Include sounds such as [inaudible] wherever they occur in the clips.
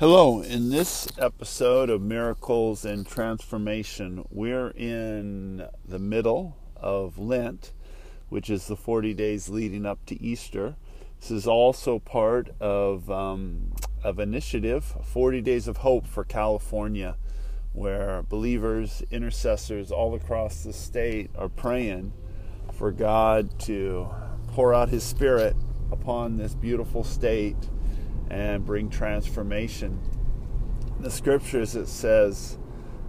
Hello, in this episode of Miracles and Transformation, we're in the middle of Lent, which is the 40 days leading up to Easter. This is also part of um, of initiative 40 Days of Hope for California, where believers, intercessors all across the state are praying for God to pour out His Spirit upon this beautiful state and bring transformation. In the scriptures, it says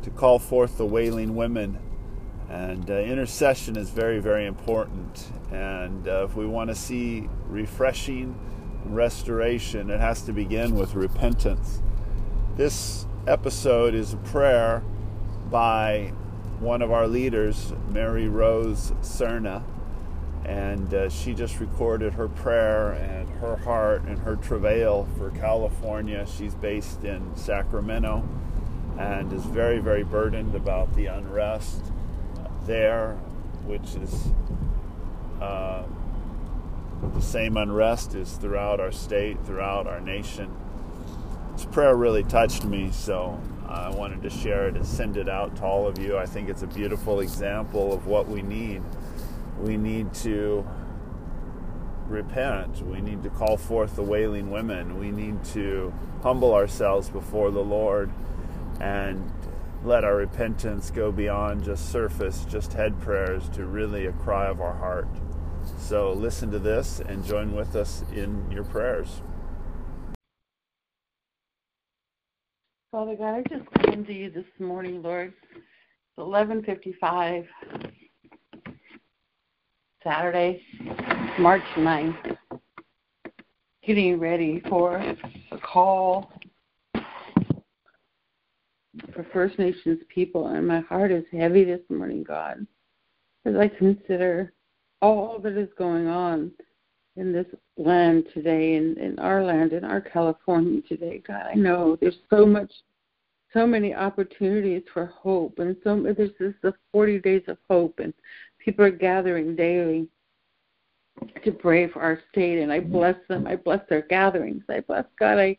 to call forth the wailing women, and uh, intercession is very, very important. And uh, if we want to see refreshing restoration, it has to begin with repentance. This episode is a prayer by one of our leaders, Mary Rose Cerna and uh, she just recorded her prayer and her heart and her travail for California. She's based in Sacramento and is very, very burdened about the unrest there, which is uh, the same unrest is throughout our state, throughout our nation. This prayer really touched me, so I wanted to share it and send it out to all of you. I think it's a beautiful example of what we need we need to repent. We need to call forth the wailing women. We need to humble ourselves before the Lord and let our repentance go beyond just surface, just head prayers, to really a cry of our heart. So listen to this and join with us in your prayers. Father God, I just come to you this morning, Lord. It's 11:55 Saturday, March 9th, getting ready for a call for First Nations people, and my heart is heavy this morning, God, as I consider all that is going on in this land today, in, in our land, in our California today. God, I know there's so much, so many opportunities for hope, and so there's this the 40 days of hope, and people are gathering daily to pray for our state, and I bless them. I bless their gatherings. I bless God. I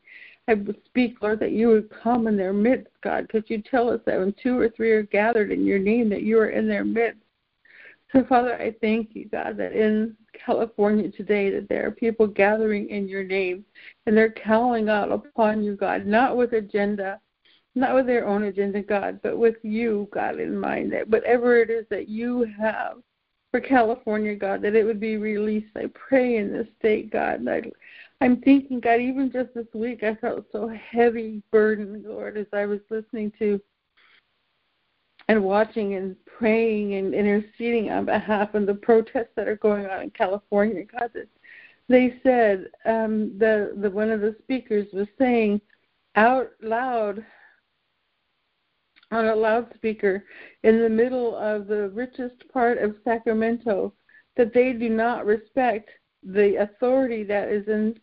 I speak, Lord, that you would come in their midst, God, because you tell us that when two or three are gathered in your name, that you are in their midst. So, Father, I thank you, God, that in California today, that there are people gathering in your name, and they're calling out upon you, God, not with agenda, not with their own agenda, God, but with you, God, in mind, that whatever it is that you have for California, God, that it would be released. I pray in this state, God. I, I'm thinking, God, even just this week, I felt so heavy burden, Lord, as I was listening to and watching and praying and interceding on behalf of the protests that are going on in California, God. That they said um, the the one of the speakers was saying out loud on a loudspeaker in the middle of the richest part of Sacramento that they do not respect the authority that is in,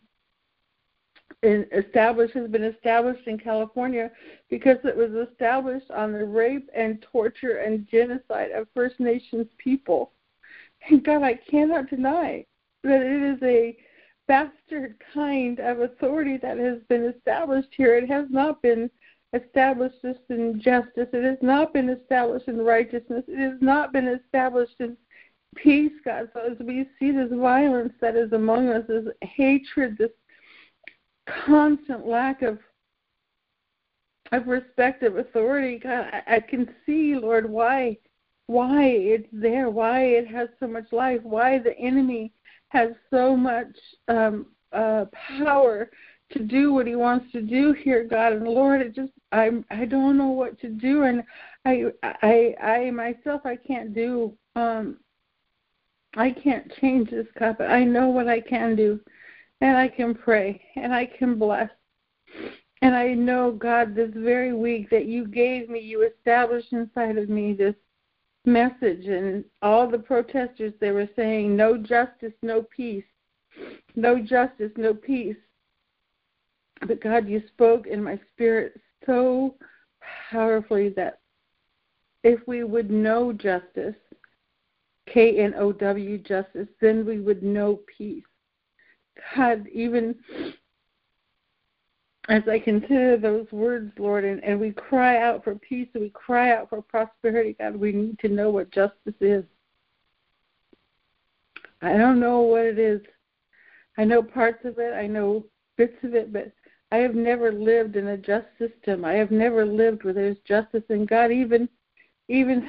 in established has been established in California because it was established on the rape and torture and genocide of First Nations people. And God, I cannot deny that it is a bastard kind of authority that has been established here. It has not been established in justice. It has not been established in righteousness. It has not been established in peace, God. So as we see this violence that is among us, this hatred, this constant lack of of respect of authority, God, I, I can see, Lord, why why it's there, why it has so much life, why the enemy has so much um, uh, power to do what he wants to do here, God. And Lord, it just I'm I don't know what to do, and I I I myself I can't do um I can't change this cup. I know what I can do, and I can pray and I can bless. And I know, God, this very week that you gave me, you established inside of me this message, and all the protesters, they were saying, no justice, no peace. No justice, no peace. But God, you spoke in my spirit so powerfully that if we would know justice, K N O W justice, then we would know peace. God, even as I consider those words, Lord, and, and we cry out for peace and we cry out for prosperity, God, we need to know what justice is. I don't know what it is. I know parts of it, I know bits of it, but I have never lived in a just system. I have never lived where there's justice and God even even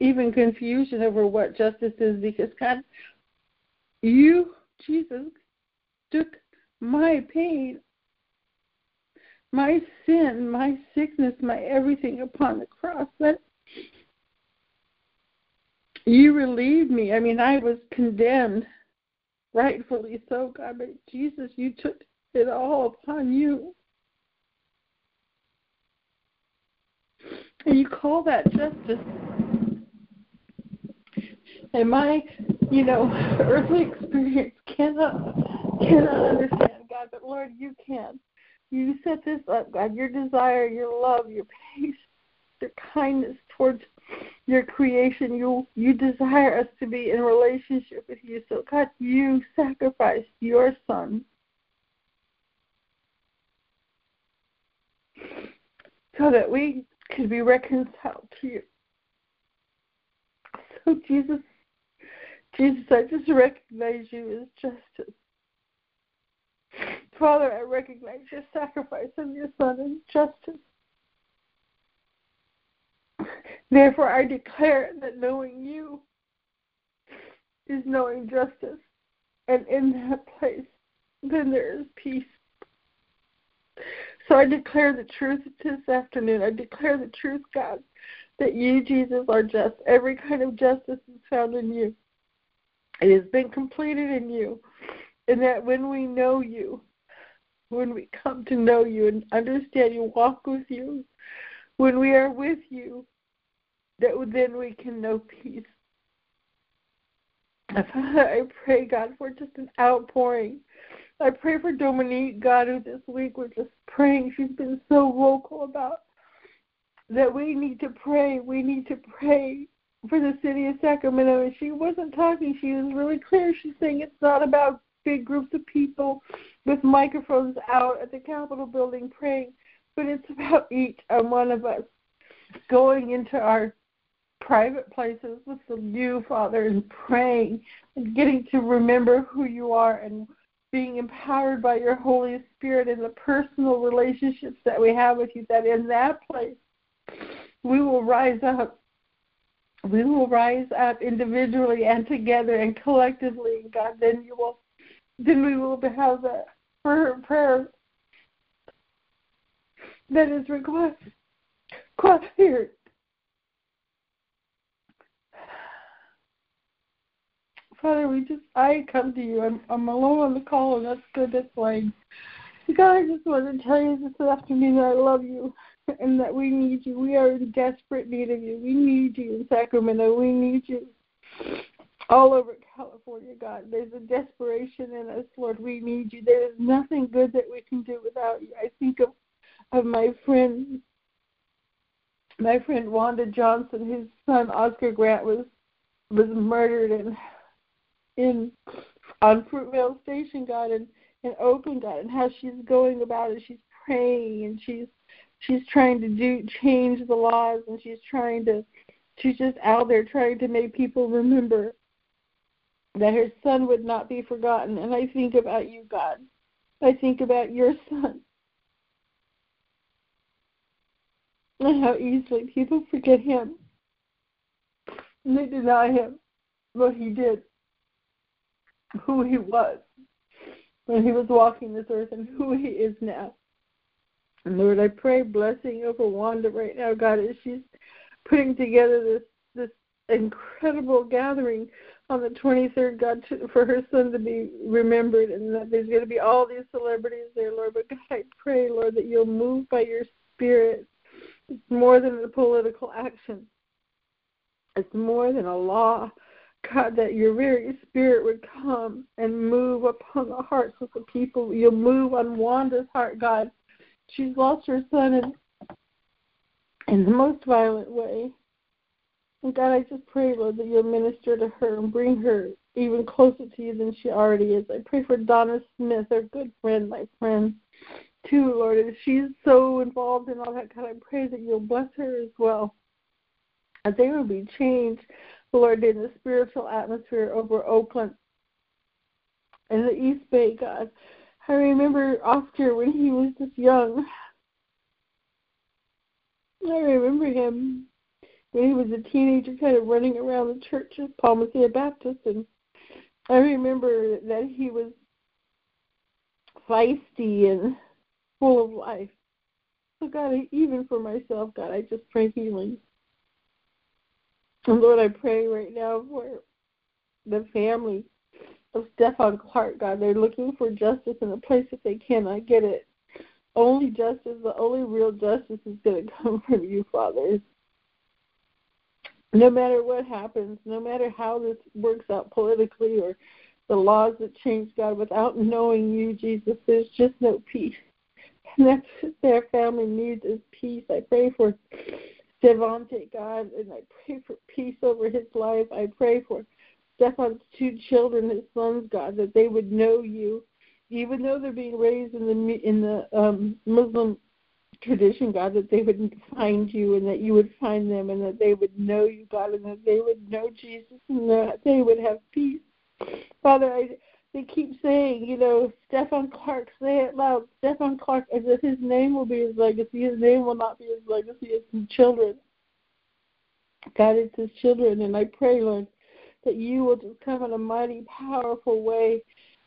even confusion over what justice is because God you, Jesus, took my pain, my sin, my sickness, my everything upon the cross. That you relieved me. I mean, I was condemned, rightfully so, God, but Jesus, you took it all upon you. And you call that justice. And my, you know, [laughs] earthly experience cannot cannot understand, God, but Lord, you can. You set this up, God. Your desire, your love, your patience, your kindness towards your creation. You you desire us to be in relationship with you. So God, you sacrificed your son. So that we could be reconciled to you. So Jesus Jesus, I just recognize you as justice. Father, I recognize your sacrifice of your Son as justice. Therefore, I declare that knowing you is knowing justice. And in that place, then there is peace. So I declare the truth this afternoon. I declare the truth, God, that you, Jesus, are just. Every kind of justice is found in you. It has been completed in you. And that when we know you, when we come to know you and understand you, walk with you, when we are with you, that then we can know peace. I pray, God, for just an outpouring. I pray for Dominique, God, who this week we're just praying. She's been so vocal about that we need to pray. We need to pray for the city of Sacramento. And she wasn't talking. She was really clear. She's saying it's not about big groups of people with microphones out at the Capitol building praying, but it's about each and one of us going into our private places with you, Father, and praying and getting to remember who you are and being empowered by your Holy Spirit in the personal relationships that we have with you, that in that place we will rise up we will rise up individually and together and collectively, God, then you will then we will have for prayer that is requested. Here. Father, we just I come to you. I'm I'm alone on the call and that's good, that's fine. God, I just want to tell you this afternoon that I love you [laughs] and that we need you. We are in desperate need of you. We need you in Sacramento. We need you all over California, God. There's a desperation in us, Lord. We need you. There is nothing good that we can do without you. I think of of my friend my friend Wanda Johnson, whose son Oscar Grant was was murdered in in on Fruitvale Station, God, and in Oakland, God, and how she's going about it. She's praying and she's she's trying to do change the laws and she's trying to she's just out there trying to make people remember that her son would not be forgotten. And i think about you god. I think about your son. And how easily people forget him. And they deny him what he did [laughs] who he was when he was walking this earth and who he is now and Lord, I pray blessing over Wanda right now, God, as she's putting together this this incredible gathering on the 23rd, God, to, for her son to be remembered, and that there's going to be all these celebrities there, Lord. But God, I pray, Lord, that you'll move by your Spirit. It's more than a political action. It's more than a law. God, that your very spirit would come and move upon the hearts of the people. You'll move on Wanda's heart, God, She's lost her son in, in the most violent way. And God, I just pray, Lord, that you'll minister to her and bring her even closer to you than she already is. I pray for Donna Smith, our good friend, my friend, too, Lord. And she's so involved in all that, God, I pray that you'll bless her as well. That they will be change, Lord, in the spiritual atmosphere over Oakland and the East Bay, God. I remember Oscar when he was just young. I remember him when he was a teenager, kind of running around the church of Palma Ceia Baptist, and I remember that he was feisty and full of life. So God, even for myself, God, I just pray healing. Lord, I pray right now for the family of Stephon Clark, God. They're looking for justice in a place that they cannot get it. Only justice, the only real justice is going [laughs] to come from you, Father. No matter what happens, no matter how this works out politically or the laws that change, God, without knowing you, Jesus, there's just no peace. [laughs] And that's what their family needs is peace. I pray for Devontae, God, and I pray for peace over his life. I pray for Stephon's two children, his sons, God, that they would know you, even though they're being raised in the in the um, Muslim tradition, God, that they would find you and that you would find them and that they would know you, God, and that they would know Jesus and that they would have peace. Father, I they keep saying, you know, Stephon Clark, say it loud, Stephon Clark, as if his name will be his legacy. His name will not be his legacy. It's his children. God, it's his children. And I pray, Lord, that you will just come in a mighty, powerful way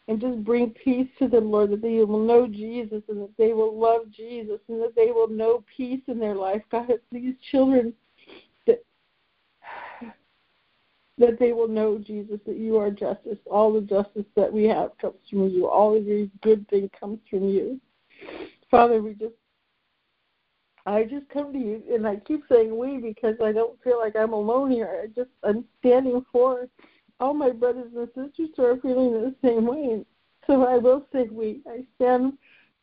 and just bring peace to them, Lord, that they will know Jesus and that they will love Jesus and that they will know peace in their life. God, it's these children that they will know, Jesus, that you are justice. All the justice that we have comes from you. All of these good things comes from you. Father, we just I just come to you and I keep saying we because I don't feel like I'm alone here. I just I'm standing for all my brothers and sisters who are feeling the same way. So I will say we. I stand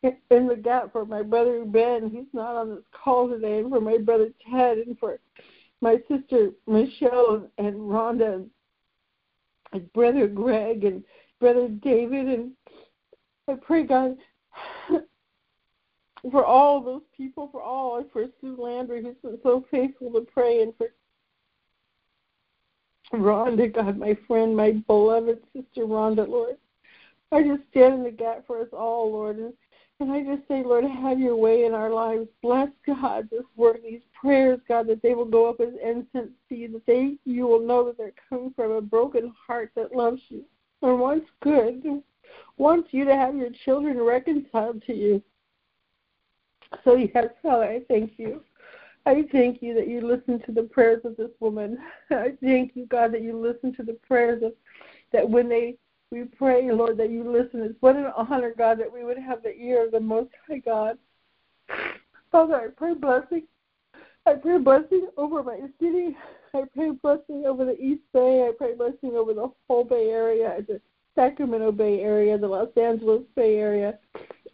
in the gap for my brother Ben. He's not on this call today, and for my brother Ted, and for my sister Michelle and Rhonda and brother Greg and brother David and I pray God [sighs] for all those people, for all, and for Sue Landry who's been so faithful to pray and for Rhonda, God, my friend, my beloved sister Rhonda, Lord. I just stand in the gap for us all, Lord, and and I just say, Lord, have your way in our lives. Bless God this work, these prayers, God, that they will go up as incense to you, that they you will know that they're coming from a broken heart that loves you and wants good, wants you to have your children reconciled to you. So yes, Father, I thank you. I thank you that you listen to the prayers of this woman. [laughs] I thank you, God, that you listen to the prayers of that when they we pray, Lord, that you listen. It's what an honor, God, that we would have the ear of the Most High God. Father, I pray blessing. I pray blessing over my city. I pray blessing over the East Bay. I pray blessing over the whole Bay Area, the Sacramento Bay Area, the Los Angeles Bay Area.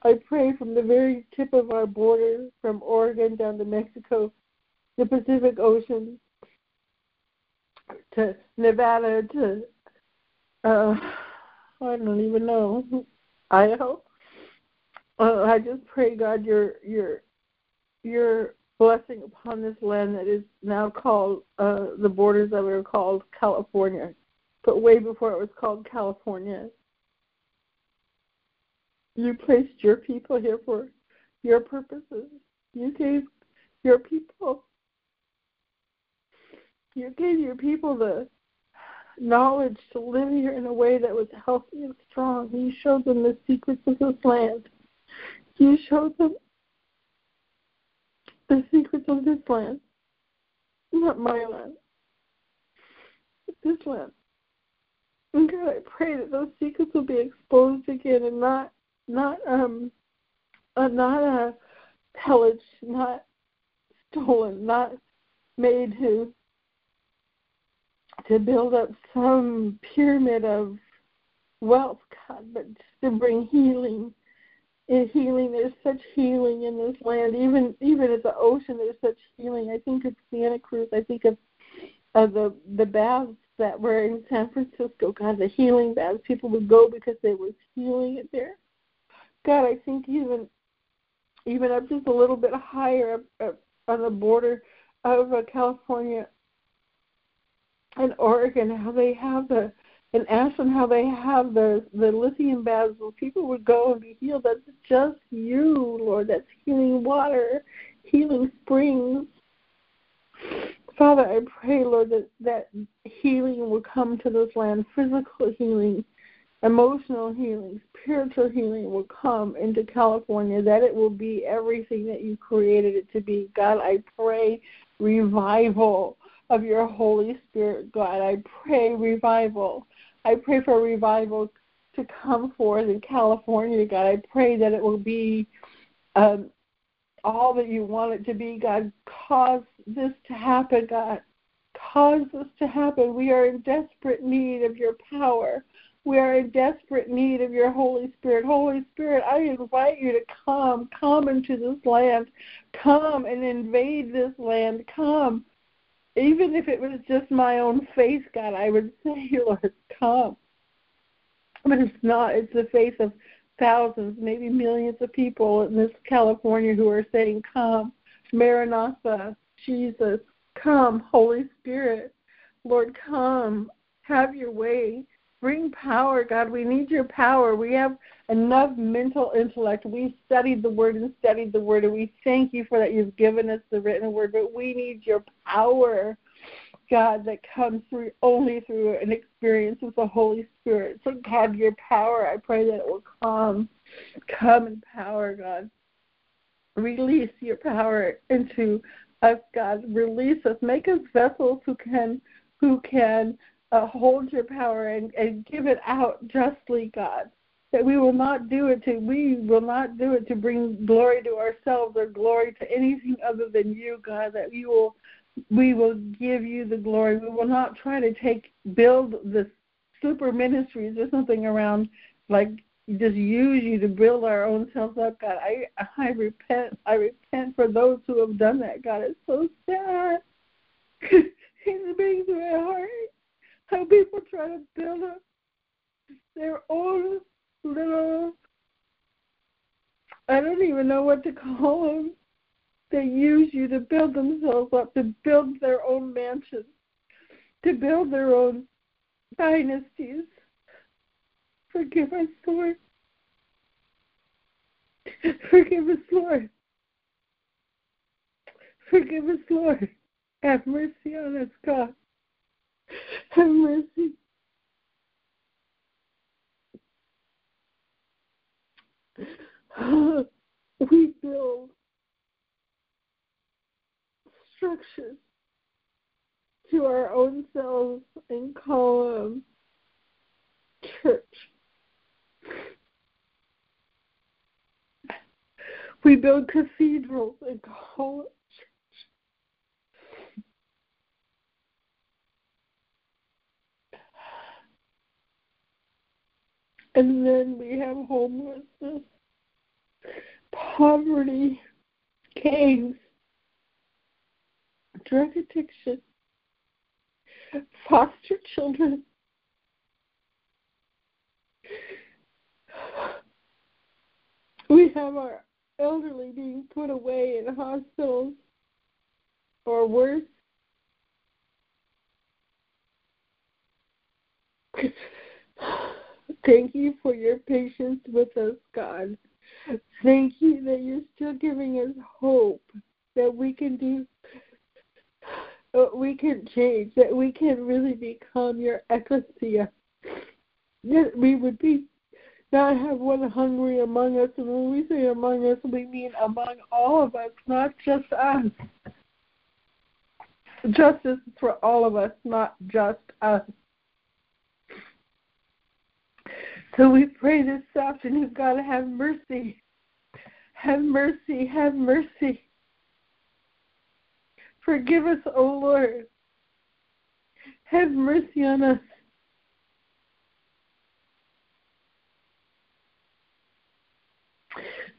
I pray from the very tip of our border, from Oregon down to Mexico, the Pacific Ocean, to Nevada, to uh, I don't even know. [laughs] Idaho. Uh, I just pray, God, your your your blessing upon this land that is now called uh, the borders of it are called California, but way before it was called California. You placed your people here for your purposes. You gave your people. You gave your people the knowledge to live here in a way that was healthy and strong. You showed them the secrets of this land. You showed them the secrets of this land. Not my land. This land. And God, I pray that those secrets will be exposed again and not not um uh, not uh, pillaged, not stolen, not made to to build up some pyramid of wealth, God, but to bring healing. In healing, there's such healing in this land. Even even at the ocean, there's such healing. I think of Santa Cruz. I think of of the the baths that were in San Francisco, God, the healing baths, people would go because they were healing it there. God, I think even even up just a little bit higher up, up on the border of uh, California and Oregon, how they have the in Ashland, how they have the the lithium baths where people would go and be healed. That's just you, Lord. That's healing water, healing springs. Father, I pray, Lord, that that healing will come to this land, physical healing, emotional healing, spiritual healing will come into California, that it will be everything that you created it to be. God, I pray revival of your Holy Spirit, God. I pray revival. I pray for revival to come forth in California, God. I pray that it will be um, all that you want it to be, God. Cause this to happen, God. Cause this to happen. We are in desperate need of your power. We are in desperate need of your Holy Spirit. Holy Spirit, I invite you to come, come into this land. Come and invade this land. Come. Even if it was just my own face, God, I would [laughs] say, Lord, come. But it's not. It's the face of thousands, maybe millions of people in this California who are saying, Come, Maranatha, Jesus, come, Holy Spirit. Lord, come, have your way. Bring power, God. We need your power. We have enough mental intellect. We've studied the word and studied the word, and we thank you for that. You've given us the written word, but we need your power, God, that comes through only through an experience with the Holy Spirit. So, God, your power, I pray that it will come. Come in power, God. Release your power into us, God. Release us. Make us vessels who can who can uh, hold your power and, and give it out justly, God. That we will not do it to we will not do it to bring glory to ourselves or glory to anything other than you, God. That we will we will give you the glory. We will not try to take build the super ministries or something around like just use you to build our own selves up, God. I I repent. I repent for those who have done that, God. It's so sad. [laughs] it breaks my heart how people try to build up their own little I don't even know what to call them. They use you to build themselves up, to build their own mansions, to build their own dynasties. Forgive us, Lord. [laughs] Forgive us, Lord. Forgive us, Lord. Have mercy on us, God. Have mercy. [gasps] we build structures to our own selves and call them church. We build cathedrals and call it church. And then we have homelessness, poverty, gangs, drug addiction, foster children. We have our elderly being put away in hospitals or worse. Thank you for your patience with us, God. Thank you that you're still giving us hope that we can do, we can change, that we can really become your ecclesia. That we would be not have one hungry among us, and when we say among us, we mean among all of us, not just us. Justice for all of us, not just us. So we pray this afternoon, God, have mercy. Have mercy, have mercy. Forgive us, O oh Lord. Have mercy on us.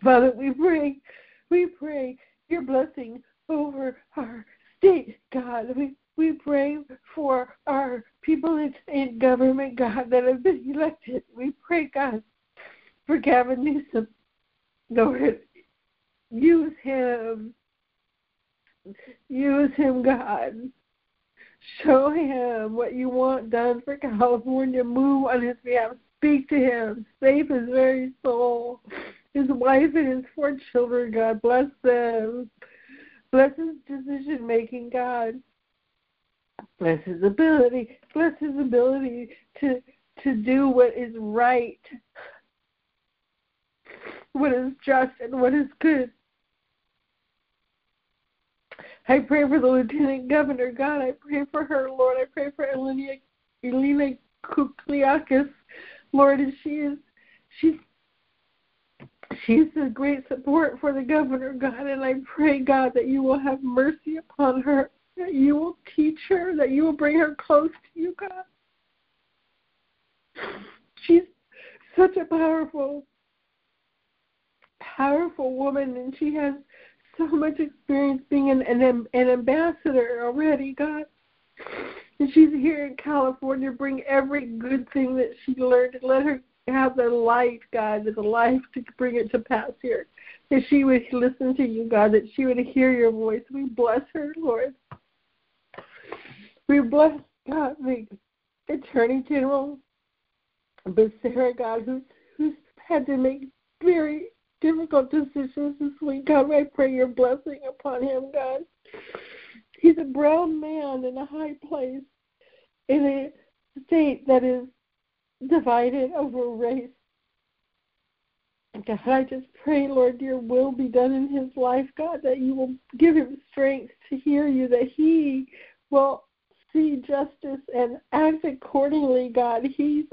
Father, we pray, we pray your blessing over our state, God. We We pray for our people in, government, God, that have been elected. We pray, God, for Gavin Newsom. Lord, use him. Use him, God. Show him what you want done for California. Move on his behalf. Speak to him. Save his very soul. His wife and his four children, God. Bless them. Bless his decision making, God. Bless his ability. Bless his ability to to do what is right, what is just, and what is good. I pray for the lieutenant governor, God. I pray for her, Lord. I pray for Elena, Elena Kounalakis, Lord, and she is she's she's a great support for the governor, God, and I pray, God, that you will have mercy upon her, that you will teach her, that you will bring her close to you, God. She's such a powerful, powerful woman, and she has so much experience being an, an, an ambassador already, God. And she's here in California. Bring every good thing that she learned and let her have the light, God, the life to bring it to pass here. That she would listen to you, God, that she would hear your voice. We bless her, Lord. We bless God, the Attorney General Becerra, God, who's who's had to make very difficult decisions this week. God, I pray your blessing upon him, God. He's a brown man in a high place in a state that is divided over race. God, I just pray, Lord, your will be done in his life, God, that you will give him strength to hear you, that he will see justice and act accordingly, God. He's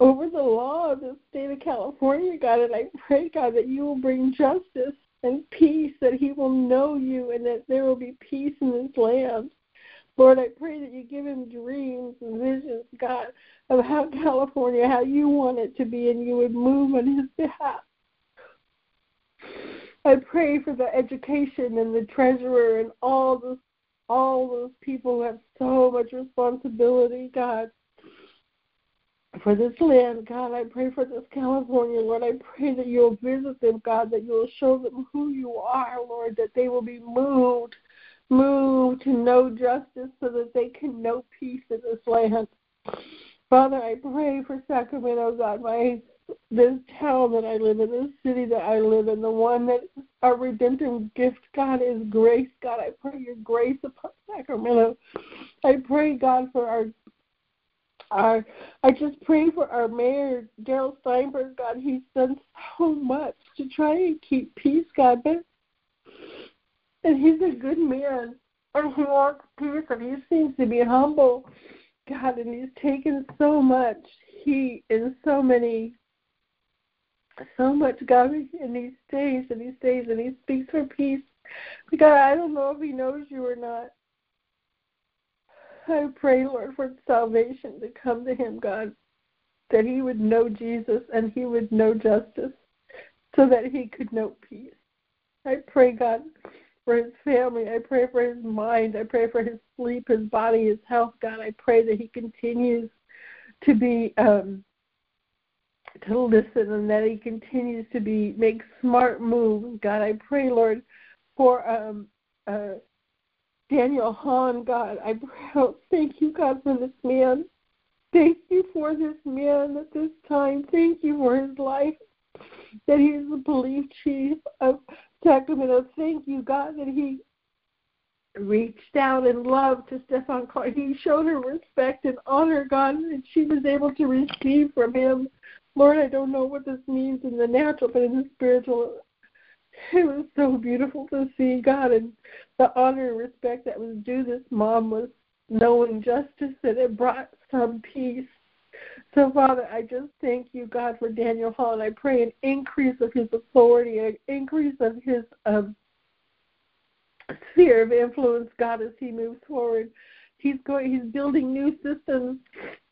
over the law of the state of California, God, and I pray, God, that you will bring justice and peace, that he will know you and that there will be peace in this land. Lord, I pray that you give him dreams and visions, God, of how California, how you want it to be, and you would move on his behalf. I pray for the education and the treasurer and all those all those people have so much responsibility, God for this land, God. I pray for this California, Lord. I pray that you'll visit them, God, that you'll show them who you are, Lord, that they will be moved, moved to know justice so that they can know peace in this land. Father, I pray for Sacramento, God, my this town that I live in, this city that I live in, the one that our redemptive gift, God, is grace. God, I pray your grace upon Sacramento. I pray, God, for our our I just pray for our mayor, Darrell Steinberg, God, he's done so much to try and keep peace, God, but and he's a good man. And he wants peace and he seems to be humble, God, and he's taken so much heat and so many so much God and he stays and he stays and he speaks for peace. God, I don't know if he knows you or not. I pray, Lord, for salvation to come to him, God, that he would know Jesus and he would know justice so that he could know peace. I pray, God, for his family. I pray for his mind. I pray for his sleep, his body, his health, God. I pray that he continues to be um to listen and that he continues to be make smart moves. God, I pray, Lord, for um uh Daniel Hahn, God. I pray. [laughs] thank you, God, for this man. Thank you for this man at this time. Thank you for his life, that he is the police chief of Sacramento. Thank you, God, that he reached out in love to Stephon Clark. He showed her respect and honor, God, and she was able to receive from him. Lord, I don't know what this means in the natural, but in the spiritual, it was so beautiful to see God and the honor and respect that was due this mom was knowing justice and it brought some peace. So, Father, I just thank you, God, for Daniel Hahn, and I pray an increase of his authority, an increase of his um, sphere of influence, God, as he moves forward. He's going. He's building new systems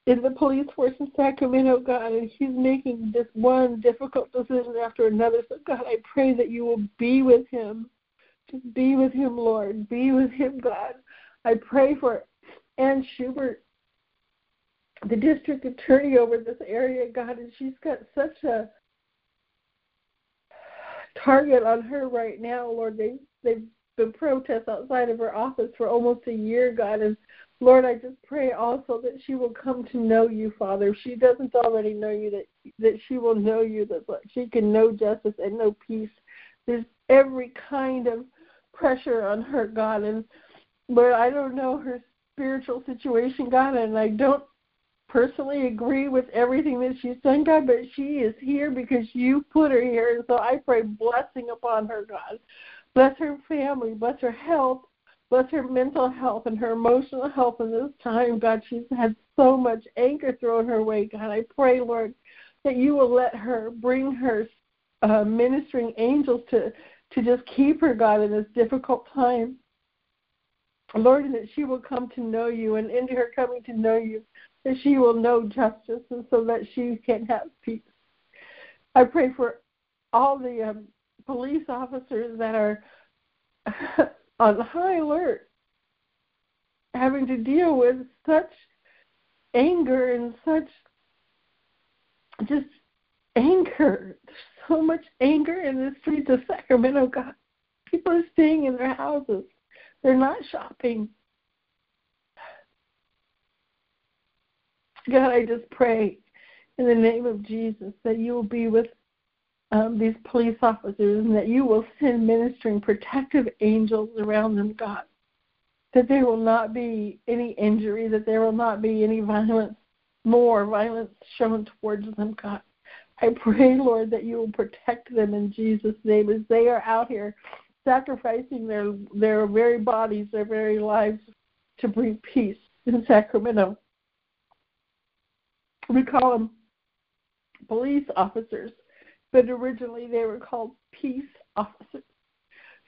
in the police force in Sacramento, oh God, and he's making this one difficult decision after another. So, God, I pray that you will be with him just be with him, Lord. Be with him, God. I pray for Anne Schubert, the district attorney over this area, God, and she's got such a target on her right now, Lord. They they've been protests outside of her office for almost a year, God, and Lord, I just pray also that she will come to know you, Father. If she doesn't already know you, that that she will know you, that she can know justice and know peace. There's every kind of pressure on her, God, and Lord, I don't know her spiritual situation, God, and I don't personally agree with everything that she's done, God, but she is here because you put her here. And so I pray blessing upon her, God. Bless her family, bless her health, bless her mental health and her emotional health in this time, God. She's had so much anger thrown her way, God. I pray, Lord, that you will let her bring her uh, ministering angels to to just keep her, God, in this difficult time. Lord, and that she will come to know you, and in her coming to know you, that she will know justice, and so that she can have peace. I pray for all the um, police officers that are [laughs] on high alert, having to deal with such anger and such just anger. There's so much anger in the streets of Sacramento, God. People are staying in their houses. They're not shopping. God, I just pray in the name of Jesus that you will be with um, these police officers and that you will send ministering protective angels around them, God. That there will not be any injury, that there will not be any violence, more violence shown towards them, God. I pray, Lord, that you will protect them in Jesus' name as they are out here sacrificing their their very bodies, their very lives to bring peace in Sacramento. We call them police officers, but originally they were called peace officers.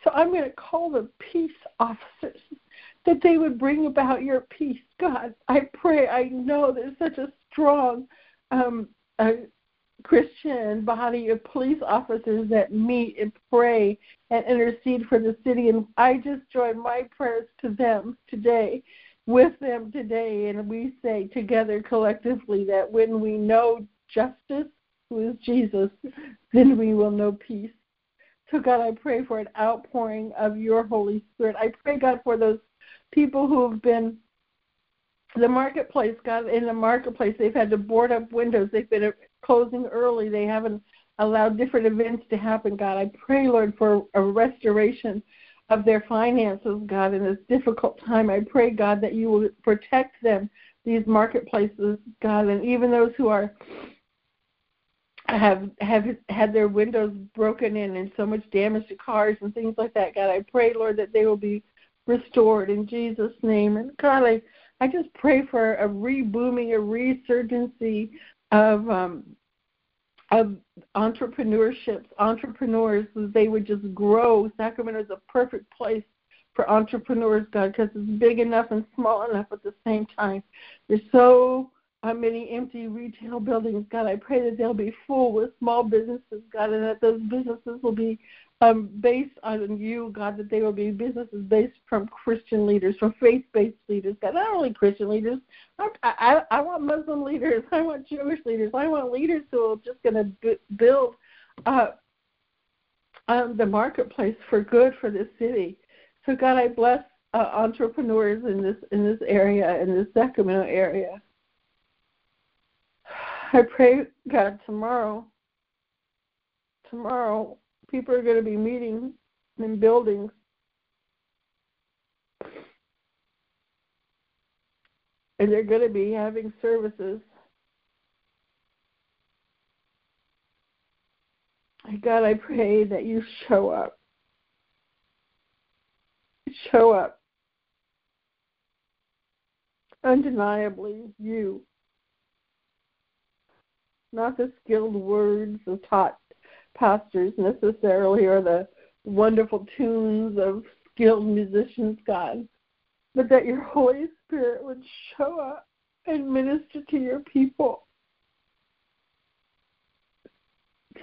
So I'm going to call them peace officers, that they would bring about your peace. God, I pray, I know there's such a strong um, uh, Christian body of police officers that meet and pray and intercede for the city. And I just join my prayers to them today, with them today. And we say together collectively that when we know justice, who is Jesus, then we will know peace. So, God, I pray for an outpouring of your Holy Spirit. I pray, God, for those people who have been the marketplace, God, in the marketplace, they've had to board up windows. They've been closing early. They haven't allowed different events to happen, God. I pray, Lord, for a restoration of their finances, God, in this difficult time. I pray, God, that you will protect them, these marketplaces, God, and even those who are have have had their windows broken in and so much damage to cars and things like that. God, I pray, Lord, that they will be restored in Jesus' name. And God, I I just pray for a rebooming, a resurgency of um, of entrepreneurships, entrepreneurs, they would just grow. Sacramento is a perfect place for entrepreneurs, God, because it's big enough and small enough at the same time. There's so uh, many empty retail buildings, God. I pray that they'll be full with small businesses, God, and that those businesses will be um, based on you, God, that they will be businesses based from Christian leaders, from faith-based leaders, God, not only Christian leaders. I, I, I want Muslim leaders. [laughs] I want Jewish leaders. I want leaders who are just going to b- build uh, um, the marketplace for good for this city. So, God, I bless uh, entrepreneurs in this in this area, in this Sacramento area. I pray, God, tomorrow, tomorrow people are going to be meeting in buildings. And they're going to be having services. God, I pray that you show up. Show up. Undeniably, you. Not the skilled words of taught pastors necessarily or the wonderful tunes of skilled musicians, God, but that your Holy Spirit would show up and minister to your people. [sighs]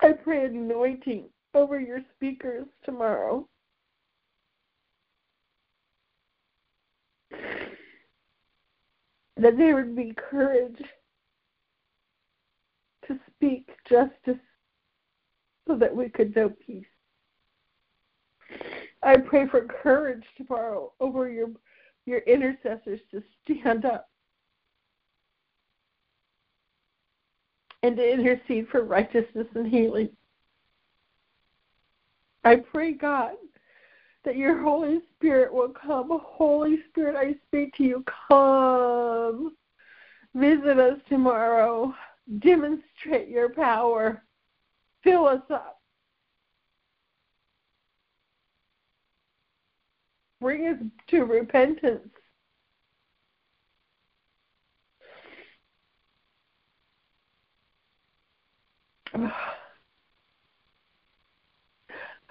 I pray anointing over your speakers tomorrow. That there would be courage to speak justice so that we could know peace. I pray for courage tomorrow over your your intercessors to stand up and to intercede for righteousness and healing. I pray, God, that your Holy Spirit will come. Holy Spirit, I speak to you. Come. Visit us tomorrow. Demonstrate your power. Fill us up. Bring us to repentance. [sighs] [sighs]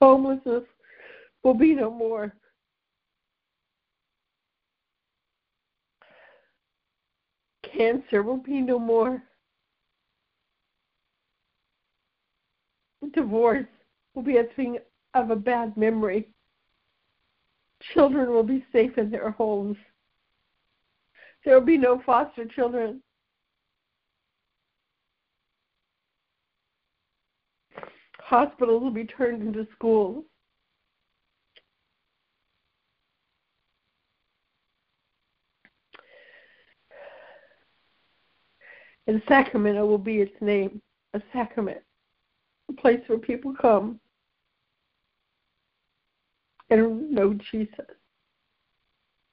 Homelessness will be no more. Cancer will be no more. Divorce will be a thing of a bad memory. Children will be safe in their homes. There will be no foster children. Hospitals will be turned into schools. And Sacramento will be its name, a sacrament, a place where people come and know Jesus,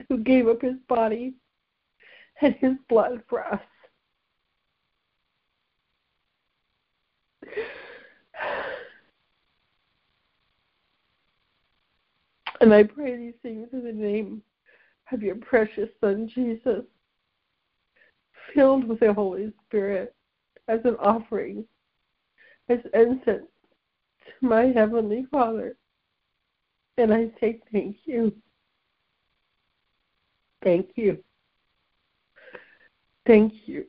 who gave up his body and his blood for us. And I pray these things in the name of your precious Son, Jesus, filled with the Holy Spirit as an offering, as incense to my Heavenly Father. And I say thank you. Thank you. Thank you.